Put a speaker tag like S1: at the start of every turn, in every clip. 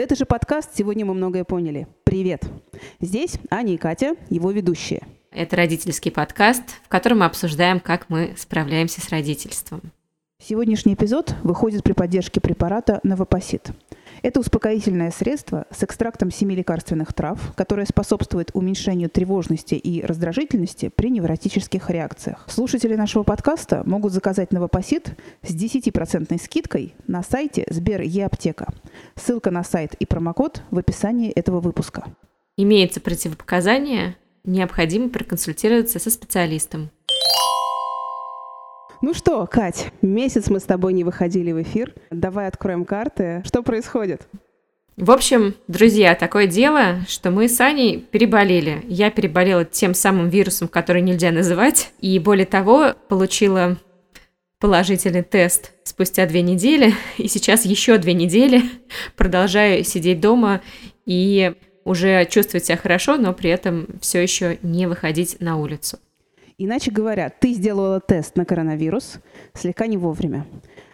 S1: это же подкаст «Сегодня мы многое поняли». Привет! Здесь Аня и Катя, его ведущие.
S2: Это родительский подкаст, в котором мы обсуждаем, как мы справляемся с родительством.
S1: Сегодняшний эпизод выходит при поддержке препарата «Новопосит». Это успокоительное средство с экстрактом семи лекарственных трав, которое способствует уменьшению тревожности и раздражительности при невротических реакциях. Слушатели нашего подкаста могут заказать новопосит с 10% скидкой на сайте Сбер Еаптека. Ссылка на сайт и промокод в описании этого выпуска.
S2: Имеется противопоказание, необходимо проконсультироваться со специалистом.
S1: Ну что, Кать, месяц мы с тобой не выходили в эфир. Давай откроем карты. Что происходит?
S2: В общем, друзья, такое дело, что мы с Аней переболели. Я переболела тем самым вирусом, который нельзя называть. И более того, получила положительный тест спустя две недели. И сейчас еще две недели продолжаю сидеть дома и уже чувствовать себя хорошо, но при этом все еще не выходить на улицу.
S1: Иначе говоря, ты сделала тест на коронавирус слегка не вовремя.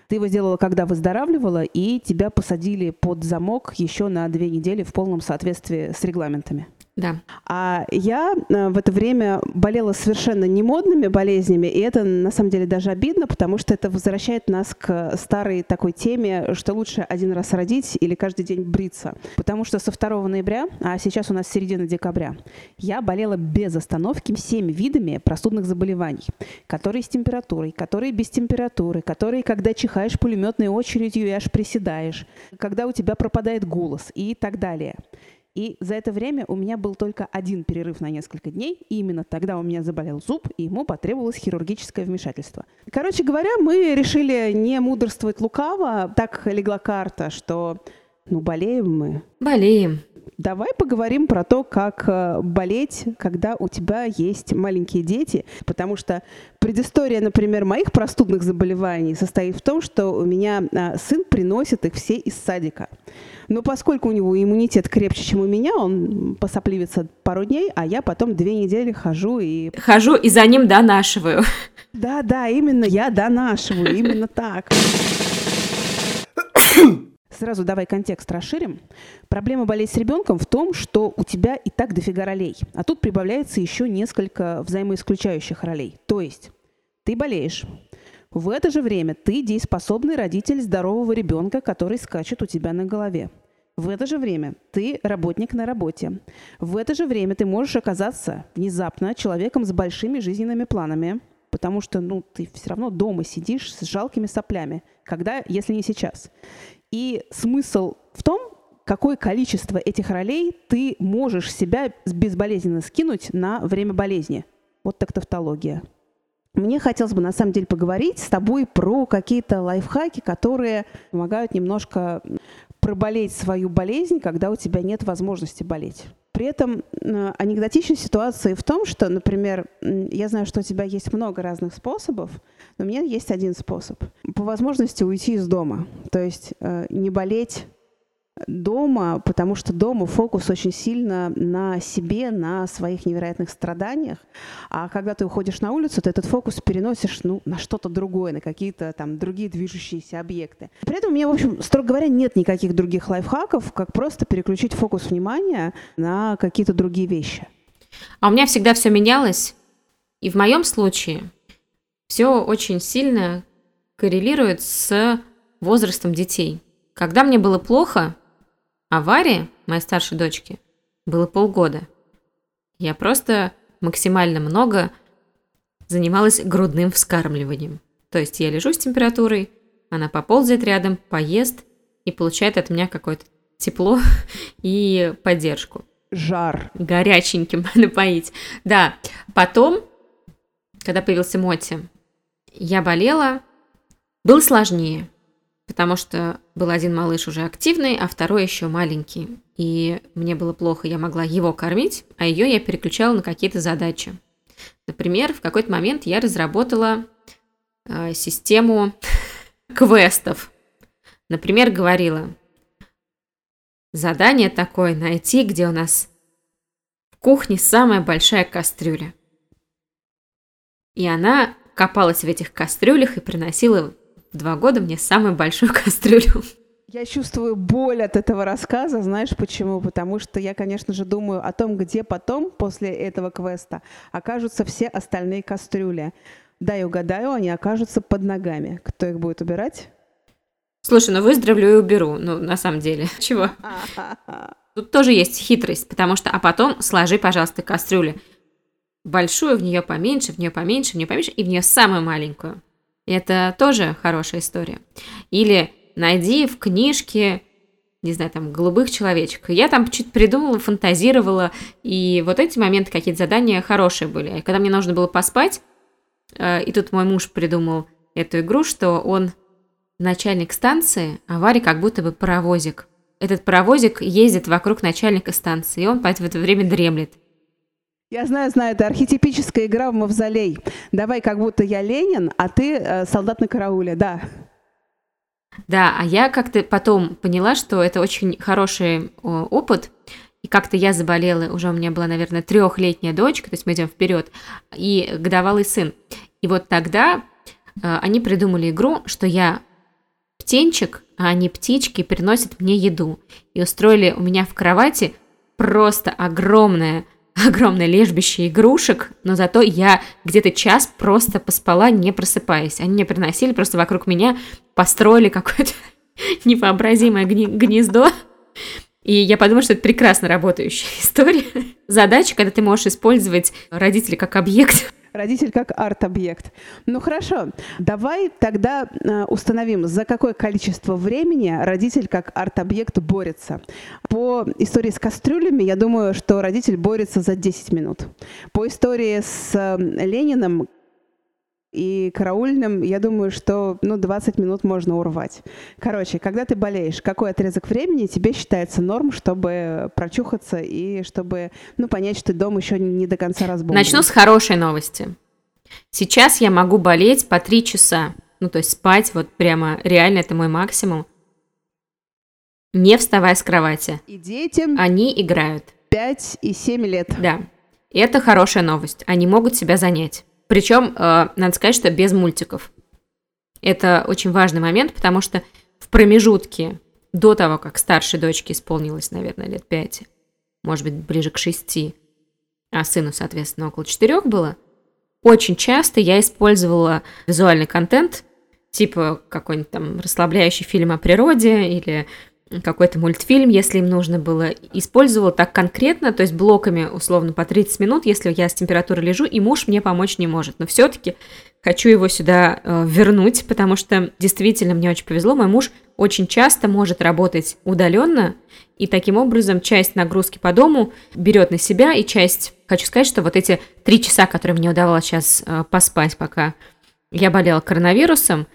S1: Ты его сделала, когда выздоравливала, и тебя посадили под замок еще на две недели в полном соответствии с регламентами.
S2: Да.
S1: А я э, в это время болела совершенно немодными болезнями, и это на самом деле даже обидно, потому что это возвращает нас к старой такой теме, что лучше один раз родить или каждый день бриться. Потому что со 2 ноября, а сейчас у нас середина декабря, я болела без остановки всеми видами простудных заболеваний, которые с температурой, которые без температуры, которые, когда чихаешь пулеметной очередью и аж приседаешь, когда у тебя пропадает голос и так далее. И за это время у меня был только один перерыв на несколько дней, и именно тогда у меня заболел зуб, и ему потребовалось хирургическое вмешательство. Короче говоря, мы решили не мудрствовать лукаво, так легла карта, что ну болеем мы.
S2: Болеем.
S1: Давай поговорим про то, как э, болеть, когда у тебя есть маленькие дети, потому что предыстория, например, моих простудных заболеваний состоит в том, что у меня э, сын приносит их все из садика. Но поскольку у него иммунитет крепче, чем у меня, он посопливится пару дней, а я потом две недели хожу и...
S2: Хожу и за ним донашиваю.
S1: Да, да, именно я донашиваю, именно так. Сразу давай контекст расширим. Проблема болеть с ребенком в том, что у тебя и так дофига ролей. А тут прибавляется еще несколько взаимоисключающих ролей. То есть ты болеешь, в это же время ты дееспособный родитель здорового ребенка, который скачет у тебя на голове. В это же время ты работник на работе. В это же время ты можешь оказаться внезапно человеком с большими жизненными планами, потому что ну, ты все равно дома сидишь с жалкими соплями. Когда, если не сейчас? И смысл в том, какое количество этих ролей ты можешь себя безболезненно скинуть на время болезни. Вот так тавтология. Мне хотелось бы на самом деле поговорить с тобой про какие-то лайфхаки, которые помогают немножко проболеть свою болезнь, когда у тебя нет возможности болеть. При этом э, анекдотичная ситуация в том, что, например, я знаю, что у тебя есть много разных способов, но у меня есть один способ. По возможности уйти из дома. То есть э, не болеть дома, потому что дома фокус очень сильно на себе, на своих невероятных страданиях. А когда ты уходишь на улицу, ты этот фокус переносишь ну, на что-то другое, на какие-то там другие движущиеся объекты. При этом у меня, в общем, строго говоря, нет никаких других лайфхаков, как просто переключить фокус внимания на какие-то другие вещи.
S2: А у меня всегда все менялось. И в моем случае все очень сильно коррелирует с возрастом детей. Когда мне было плохо, а Варе, моей старшей дочке, было полгода. Я просто максимально много занималась грудным вскармливанием. То есть я лежу с температурой, она поползает рядом, поест и получает от меня какое-то тепло и поддержку.
S1: Жар.
S2: Горяченьким напоить. Да. Потом, когда появился Моти, я болела, было сложнее потому что был один малыш уже активный, а второй еще маленький. И мне было плохо, я могла его кормить, а ее я переключала на какие-то задачи. Например, в какой-то момент я разработала э, систему квестов. Например, говорила, задание такое найти, где у нас в кухне самая большая кастрюля. И она копалась в этих кастрюлях и приносила два года мне самую большую кастрюлю.
S1: Я чувствую боль от этого рассказа, знаешь почему? Потому что я, конечно же, думаю о том, где потом, после этого квеста, окажутся все остальные кастрюли. Дай угадаю, они окажутся под ногами. Кто их будет убирать?
S2: Слушай, ну выздоровлю и уберу, ну, на самом деле. Чего? Тут тоже есть хитрость, потому что, а потом сложи, пожалуйста, кастрюли. Большую, в нее поменьше, в нее поменьше, в нее поменьше, и в нее самую маленькую. Это тоже хорошая история. Или найди в книжке, не знаю, там, голубых человечек. Я там чуть придумала, фантазировала, и вот эти моменты, какие-то задания хорошие были. И когда мне нужно было поспать, э, и тут мой муж придумал эту игру, что он начальник станции, а Варя как будто бы паровозик. Этот паровозик ездит вокруг начальника станции, и он в это время дремлет.
S1: Я знаю, знаю, это архетипическая игра в мавзолей. Давай, как будто я Ленин, а ты э, солдат на карауле, да.
S2: Да, а я как-то потом поняла, что это очень хороший опыт, и как-то я заболела, уже у меня была, наверное, трехлетняя дочка, то есть мы идем вперед, и годовалый сын. И вот тогда э, они придумали игру, что я птенчик, а они птички, приносят мне еду. И устроили у меня в кровати просто огромное огромное лежбище игрушек, но зато я где-то час просто поспала, не просыпаясь. Они мне приносили просто вокруг меня, построили какое-то невообразимое гнездо. И я подумала, что это прекрасно работающая история. Задача, когда ты можешь использовать родителей как объект
S1: Родитель как арт-объект. Ну хорошо, давай тогда э, установим, за какое количество времени родитель как арт-объект борется. По истории с кастрюлями, я думаю, что родитель борется за 10 минут. По истории с э, Лениным, и караульным, я думаю, что ну, 20 минут можно урвать. Короче, когда ты болеешь, какой отрезок времени тебе считается норм, чтобы прочухаться и чтобы ну, понять, что дом еще не до конца разбомблен?
S2: Начну с хорошей новости. Сейчас я могу болеть по 3 часа. Ну, то есть спать вот прямо реально это мой максимум. Не вставая с кровати.
S1: И детям...
S2: Они играют.
S1: 5 и 7 лет.
S2: Да. Это хорошая новость. Они могут себя занять. Причем, э, надо сказать, что без мультиков. Это очень важный момент, потому что в промежутке до того, как старшей дочке исполнилось, наверное, лет пять, может быть, ближе к шести, а сыну, соответственно, около четырех было, очень часто я использовала визуальный контент, типа какой-нибудь там расслабляющий фильм о природе или какой-то мультфильм, если им нужно было, использовала так конкретно, то есть блоками условно по 30 минут, если я с температурой лежу, и муж мне помочь не может. Но все-таки хочу его сюда э, вернуть, потому что действительно мне очень повезло. Мой муж очень часто может работать удаленно, и таким образом часть нагрузки по дому берет на себя, и часть, хочу сказать, что вот эти три часа, которые мне удавалось сейчас э, поспать, пока я болела коронавирусом,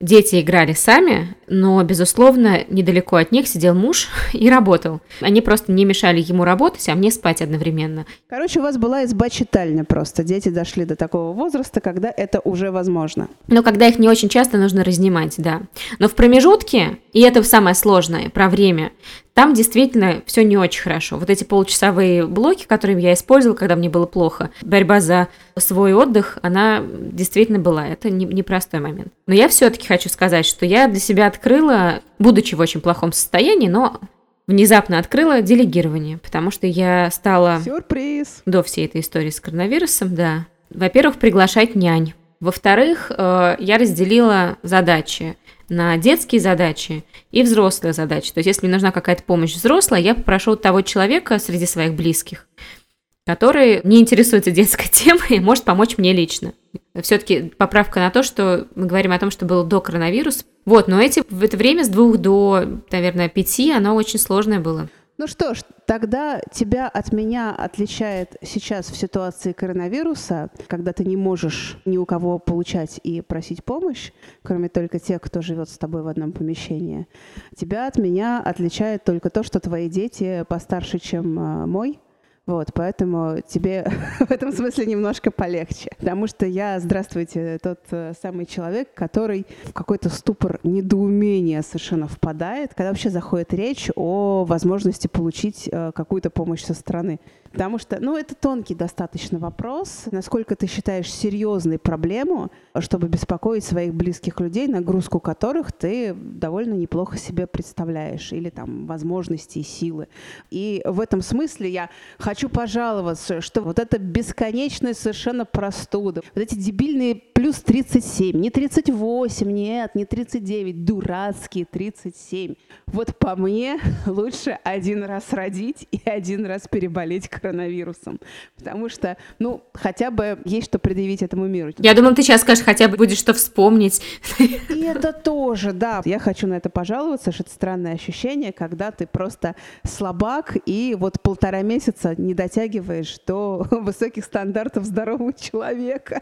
S2: Дети играли сами, но, безусловно, недалеко от них сидел муж и работал. Они просто не мешали ему работать, а мне спать одновременно.
S1: Короче, у вас была изба-читальня просто. Дети дошли до такого возраста, когда это уже возможно.
S2: Но когда их не очень часто нужно разнимать, да. Но в промежутке, и это самое сложное, про время, там действительно все не очень хорошо. Вот эти получасовые блоки, которые я использовала, когда мне было плохо, борьба за свой отдых, она действительно была. Это непростой не момент. Но я все-таки хочу сказать, что я для себя открыла, будучи в очень плохом состоянии, но внезапно открыла делегирование, потому что я стала...
S1: Сюрприз!
S2: До всей этой истории с коронавирусом, да. Во-первых, приглашать нянь. Во-вторых, э, я разделила задачи на детские задачи и взрослые задачи. То есть, если мне нужна какая-то помощь взрослая, я попрошу того человека среди своих близких, который не интересуется детской темой и может помочь мне лично. Все-таки поправка на то, что мы говорим о том, что было до коронавируса. Вот, но эти, в это время с двух до, наверное, пяти, оно очень сложное было.
S1: Ну что ж, тогда тебя от меня отличает сейчас в ситуации коронавируса, когда ты не можешь ни у кого получать и просить помощь, кроме только тех, кто живет с тобой в одном помещении. Тебя от меня отличает только то, что твои дети постарше, чем а, мой, Вот, поэтому тебе в этом смысле немножко полегче. Потому что я, здравствуйте, тот э, самый человек, который в какой-то ступор недоумения совершенно впадает, когда вообще заходит речь о возможности получить э, какую-то помощь со стороны. Потому что, ну, это тонкий достаточно вопрос, насколько ты считаешь серьезной проблему, чтобы беспокоить своих близких людей, нагрузку которых ты довольно неплохо себе представляешь, или там возможности и силы. И в этом смысле я хочу пожаловаться, что вот эта бесконечная совершенно простуда, вот эти дебильные плюс 37, не 38, нет, не 39, дурацкие 37. Вот по мне лучше один раз родить и один раз переболеть коронавирусом. Потому что, ну, хотя бы есть что предъявить этому миру.
S2: Я думала, ты сейчас скажешь, хотя бы будет что вспомнить.
S1: И это тоже, да. Я хочу на это пожаловаться, что это странное ощущение, когда ты просто слабак и вот полтора месяца не дотягиваешь до высоких стандартов здорового человека.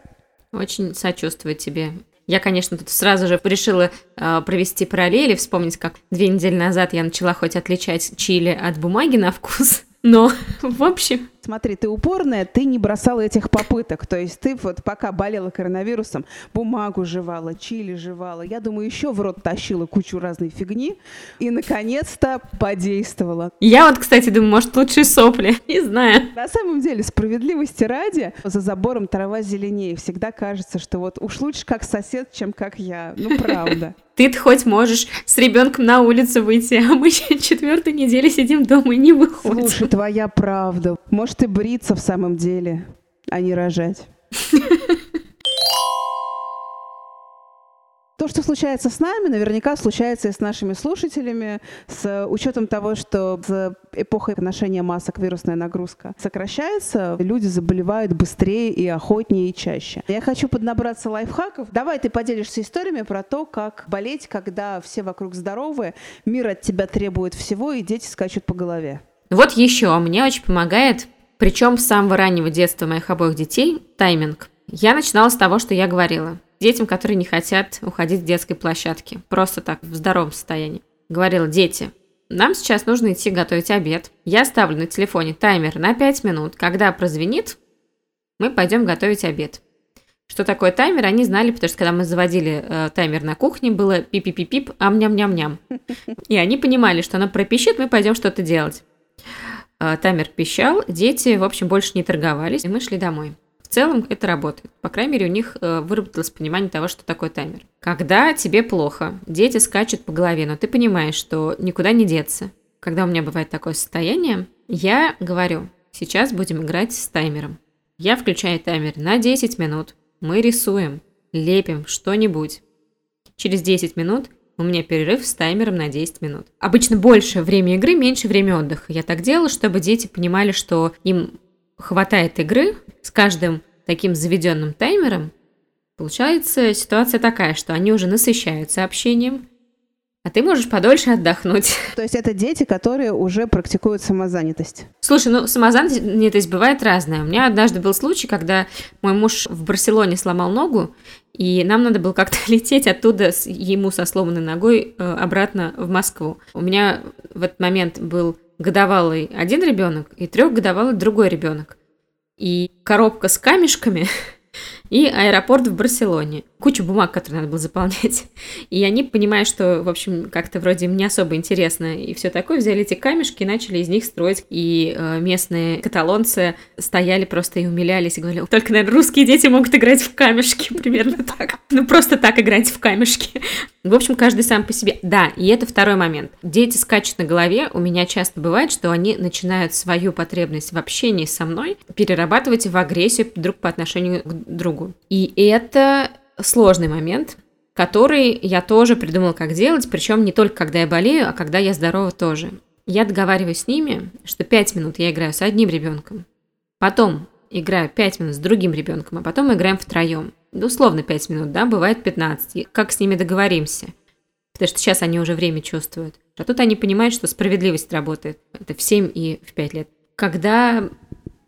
S2: Очень сочувствую тебе. Я, конечно, тут сразу же решила э, провести параллели, вспомнить, как две недели назад я начала хоть отличать чили от бумаги на вкус. Но, в общем...
S1: Смотри, ты упорная, ты не бросала этих попыток. То есть ты вот пока болела коронавирусом, бумагу жевала, чили жевала. Я думаю, еще в рот тащила кучу разной фигни. И, наконец-то, подействовала.
S2: Я вот, кстати, думаю, может, лучше сопли. Не знаю.
S1: На самом деле, справедливости ради, за забором трава зеленее. Всегда кажется, что вот уж лучше как сосед, чем как я. Ну, правда.
S2: Ты хоть можешь с ребенком на улицу выйти, а мы четвертую неделю сидим дома и не выходим.
S1: Слушай, твоя правда. Может и бриться в самом деле, а не рожать. То, что случается с нами, наверняка случается и с нашими слушателями, с учетом того, что с эпохой ношения масок вирусная нагрузка сокращается, люди заболевают быстрее и охотнее и чаще. Я хочу поднабраться лайфхаков. Давай ты поделишься историями про то, как болеть, когда все вокруг здоровы, мир от тебя требует всего, и дети скачут по голове.
S2: Вот еще мне очень помогает, причем с самого раннего детства моих обоих детей, тайминг. Я начинала с того, что я говорила – детям, которые не хотят уходить с детской площадки. Просто так, в здоровом состоянии. Говорила, дети, нам сейчас нужно идти готовить обед. Я ставлю на телефоне таймер на 5 минут. Когда прозвенит, мы пойдем готовить обед. Что такое таймер, они знали, потому что когда мы заводили э, таймер на кухне, было пип-пип-пип, ам-ням-ням-ням. И они понимали, что она пропищит, мы пойдем что-то делать. Э, таймер пищал, дети, в общем, больше не торговались, и мы шли домой. В целом это работает. По крайней мере, у них э, выработалось понимание того, что такое таймер. Когда тебе плохо, дети скачут по голове, но ты понимаешь, что никуда не деться. Когда у меня бывает такое состояние, я говорю, сейчас будем играть с таймером. Я включаю таймер на 10 минут. Мы рисуем, лепим что-нибудь. Через 10 минут у меня перерыв с таймером на 10 минут. Обычно больше время игры, меньше время отдыха. Я так делала, чтобы дети понимали, что им хватает игры с каждым таким заведенным таймером, получается ситуация такая, что они уже насыщаются общением, а ты можешь подольше отдохнуть.
S1: То есть это дети, которые уже практикуют самозанятость?
S2: Слушай, ну самозанятость бывает разная. У меня однажды был случай, когда мой муж в Барселоне сломал ногу, и нам надо было как-то лететь оттуда с, ему со сломанной ногой э, обратно в Москву. У меня в этот момент был годовалый один ребенок и трехгодовалый другой ребенок. И коробка с камешками и аэропорт в Барселоне. Кучу бумаг, которые надо было заполнять. И они, понимая, что, в общем, как-то вроде не особо интересно и все такое, взяли эти камешки и начали из них строить. И э, местные каталонцы стояли просто и умилялись и говорили, только, наверное, русские дети могут играть в камешки, примерно так. Ну, просто так играть в камешки. В общем, каждый сам по себе. Да, и это второй момент. Дети скачут на голове. У меня часто бывает, что они начинают свою потребность в общении со мной перерабатывать в агрессию друг по отношению к другу. И это сложный момент, который я тоже придумала, как делать, причем не только когда я болею, а когда я здорова тоже. Я договариваюсь с ними, что 5 минут я играю с одним ребенком, потом играю 5 минут с другим ребенком, а потом мы играем втроем условно 5 минут, да, бывает 15. Как с ними договоримся? Потому что сейчас они уже время чувствуют. А тут они понимают, что справедливость работает. Это в 7 и в 5 лет. Когда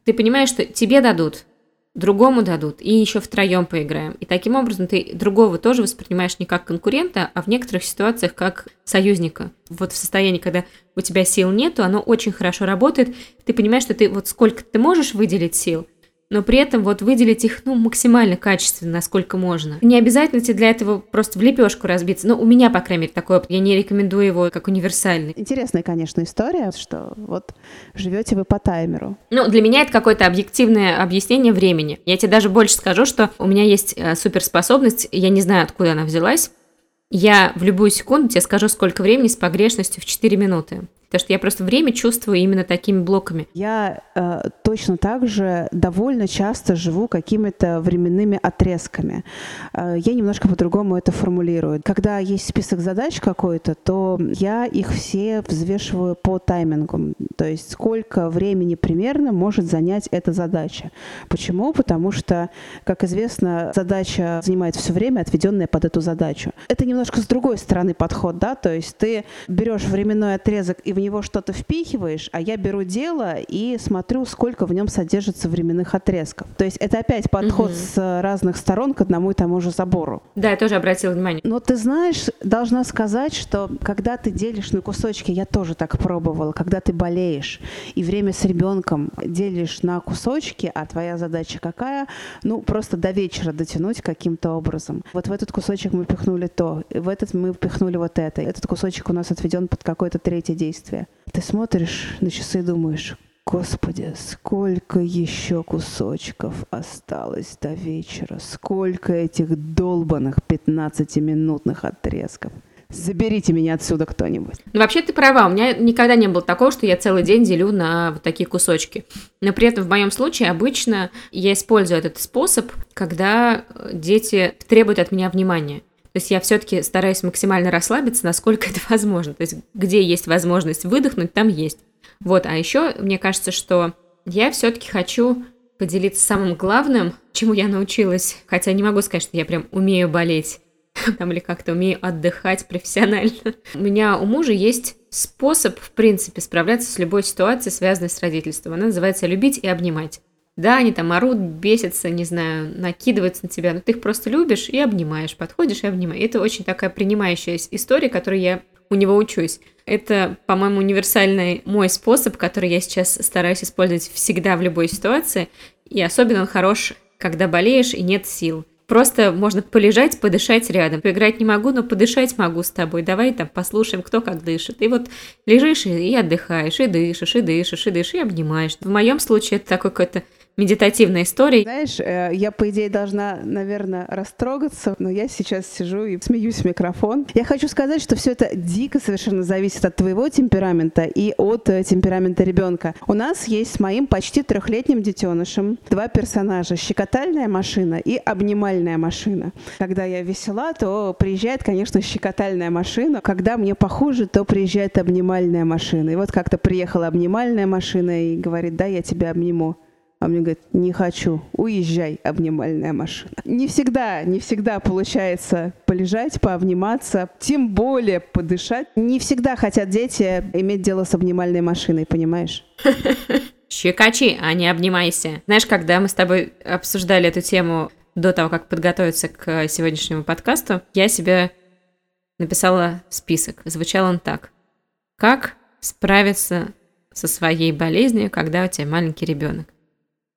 S2: ты понимаешь, что тебе дадут другому дадут, и еще втроем поиграем. И таким образом ты другого тоже воспринимаешь не как конкурента, а в некоторых ситуациях как союзника. Вот в состоянии, когда у тебя сил нету, оно очень хорошо работает. Ты понимаешь, что ты вот сколько ты можешь выделить сил, но при этом вот выделить их ну, максимально качественно, насколько можно. Не обязательно тебе для этого просто в лепешку разбиться. Но у меня, по крайней мере, такой опыт. Я не рекомендую его как универсальный.
S1: Интересная, конечно, история, что вот живете вы по таймеру.
S2: Ну, для меня это какое-то объективное объяснение времени. Я тебе даже больше скажу, что у меня есть э, суперспособность, я не знаю, откуда она взялась. Я в любую секунду тебе скажу, сколько времени с погрешностью в 4 минуты. Потому что я просто время чувствую именно такими блоками.
S1: Я э, точно так же довольно часто живу какими-то временными отрезками. Э, я немножко по-другому это формулирую. Когда есть список задач какой-то, то я их все взвешиваю по таймингу. То есть сколько времени примерно может занять эта задача. Почему? Потому что, как известно, задача занимает все время, отведенное под эту задачу. Это немножко с другой стороны подход, да, то есть ты берешь временной отрезок и в него что-то впихиваешь, а я беру дело и смотрю, сколько в нем содержится временных отрезков. То есть это опять подход угу. с разных сторон к одному и тому же забору.
S2: Да, я тоже обратила внимание.
S1: Но ты знаешь, должна сказать, что когда ты делишь на кусочки, я тоже так пробовала, когда ты болеешь и время с ребенком делишь на кусочки, а твоя задача какая? Ну, просто до вечера дотянуть каким-то образом. Вот в этот кусочек мы пихнули то, в этот мы впихнули вот это. Этот кусочек у нас отведен под какое-то третье действие действия. Ты смотришь на часы и думаешь, Господи, сколько еще кусочков осталось до вечера, сколько этих долбанных 15-минутных отрезков. Заберите меня отсюда кто-нибудь.
S2: Ну, вообще ты права, у меня никогда не было такого, что я целый день делю на вот такие кусочки. Но при этом в моем случае обычно я использую этот способ, когда дети требуют от меня внимания. То есть я все-таки стараюсь максимально расслабиться, насколько это возможно. То есть где есть возможность выдохнуть, там есть. Вот, а еще мне кажется, что я все-таки хочу поделиться самым главным, чему я научилась. Хотя не могу сказать, что я прям умею болеть там, или как-то умею отдыхать профессионально. У меня у мужа есть способ, в принципе, справляться с любой ситуацией, связанной с родительством. Она называется «любить и обнимать». Да, они там орут, бесятся, не знаю, накидываются на тебя, но ты их просто любишь и обнимаешь, подходишь и обнимаешь. Это очень такая принимающая история, которой я у него учусь. Это, по-моему, универсальный мой способ, который я сейчас стараюсь использовать всегда в любой ситуации. И особенно он хорош, когда болеешь и нет сил. Просто можно полежать, подышать рядом. Поиграть не могу, но подышать могу с тобой. Давай там послушаем, кто как дышит. И вот лежишь и отдыхаешь, и дышишь, и дышишь, и дышишь, и обнимаешь. В моем случае это такой какой-то медитативной историей.
S1: Знаешь, э, я, по идее, должна, наверное, растрогаться, но я сейчас сижу и смеюсь в микрофон. Я хочу сказать, что все это дико совершенно зависит от твоего темперамента и от э, темперамента ребенка. У нас есть с моим почти трехлетним детенышем два персонажа. Щекотальная машина и обнимальная машина. Когда я весела, то приезжает, конечно, щекотальная машина. Когда мне похуже, то приезжает обнимальная машина. И вот как-то приехала обнимальная машина и говорит, да, я тебя обниму. А мне говорит, не хочу, уезжай, обнимальная машина. Не всегда, не всегда получается полежать, пообниматься, тем более подышать. Не всегда хотят дети иметь дело с обнимальной машиной, понимаешь?
S2: Щекачи, а не обнимайся. Знаешь, когда мы с тобой обсуждали эту тему до того, как подготовиться к сегодняшнему подкасту, я себе написала список. Звучал он так. Как справиться со своей болезнью, когда у тебя маленький ребенок?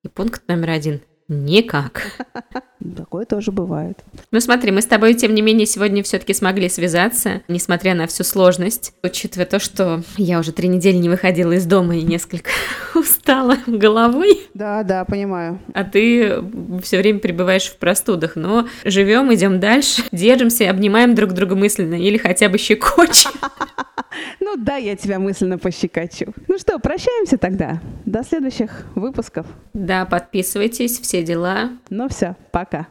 S2: И пункт номер один. Никак.
S1: Такое тоже бывает.
S2: Ну смотри, мы с тобой, тем не менее, сегодня все-таки смогли связаться, несмотря на всю сложность, учитывая то, что я уже три недели не выходила из дома и несколько устала головой.
S1: Да, да, понимаю.
S2: А ты все время пребываешь в простудах, но живем, идем дальше, держимся, обнимаем друг друга мысленно или хотя бы щекочем.
S1: Ну да, я тебя мысленно пощекочу. Ну что, прощаемся тогда. До следующих выпусков.
S2: Да, подписывайтесь, все дела.
S1: Ну все, пока.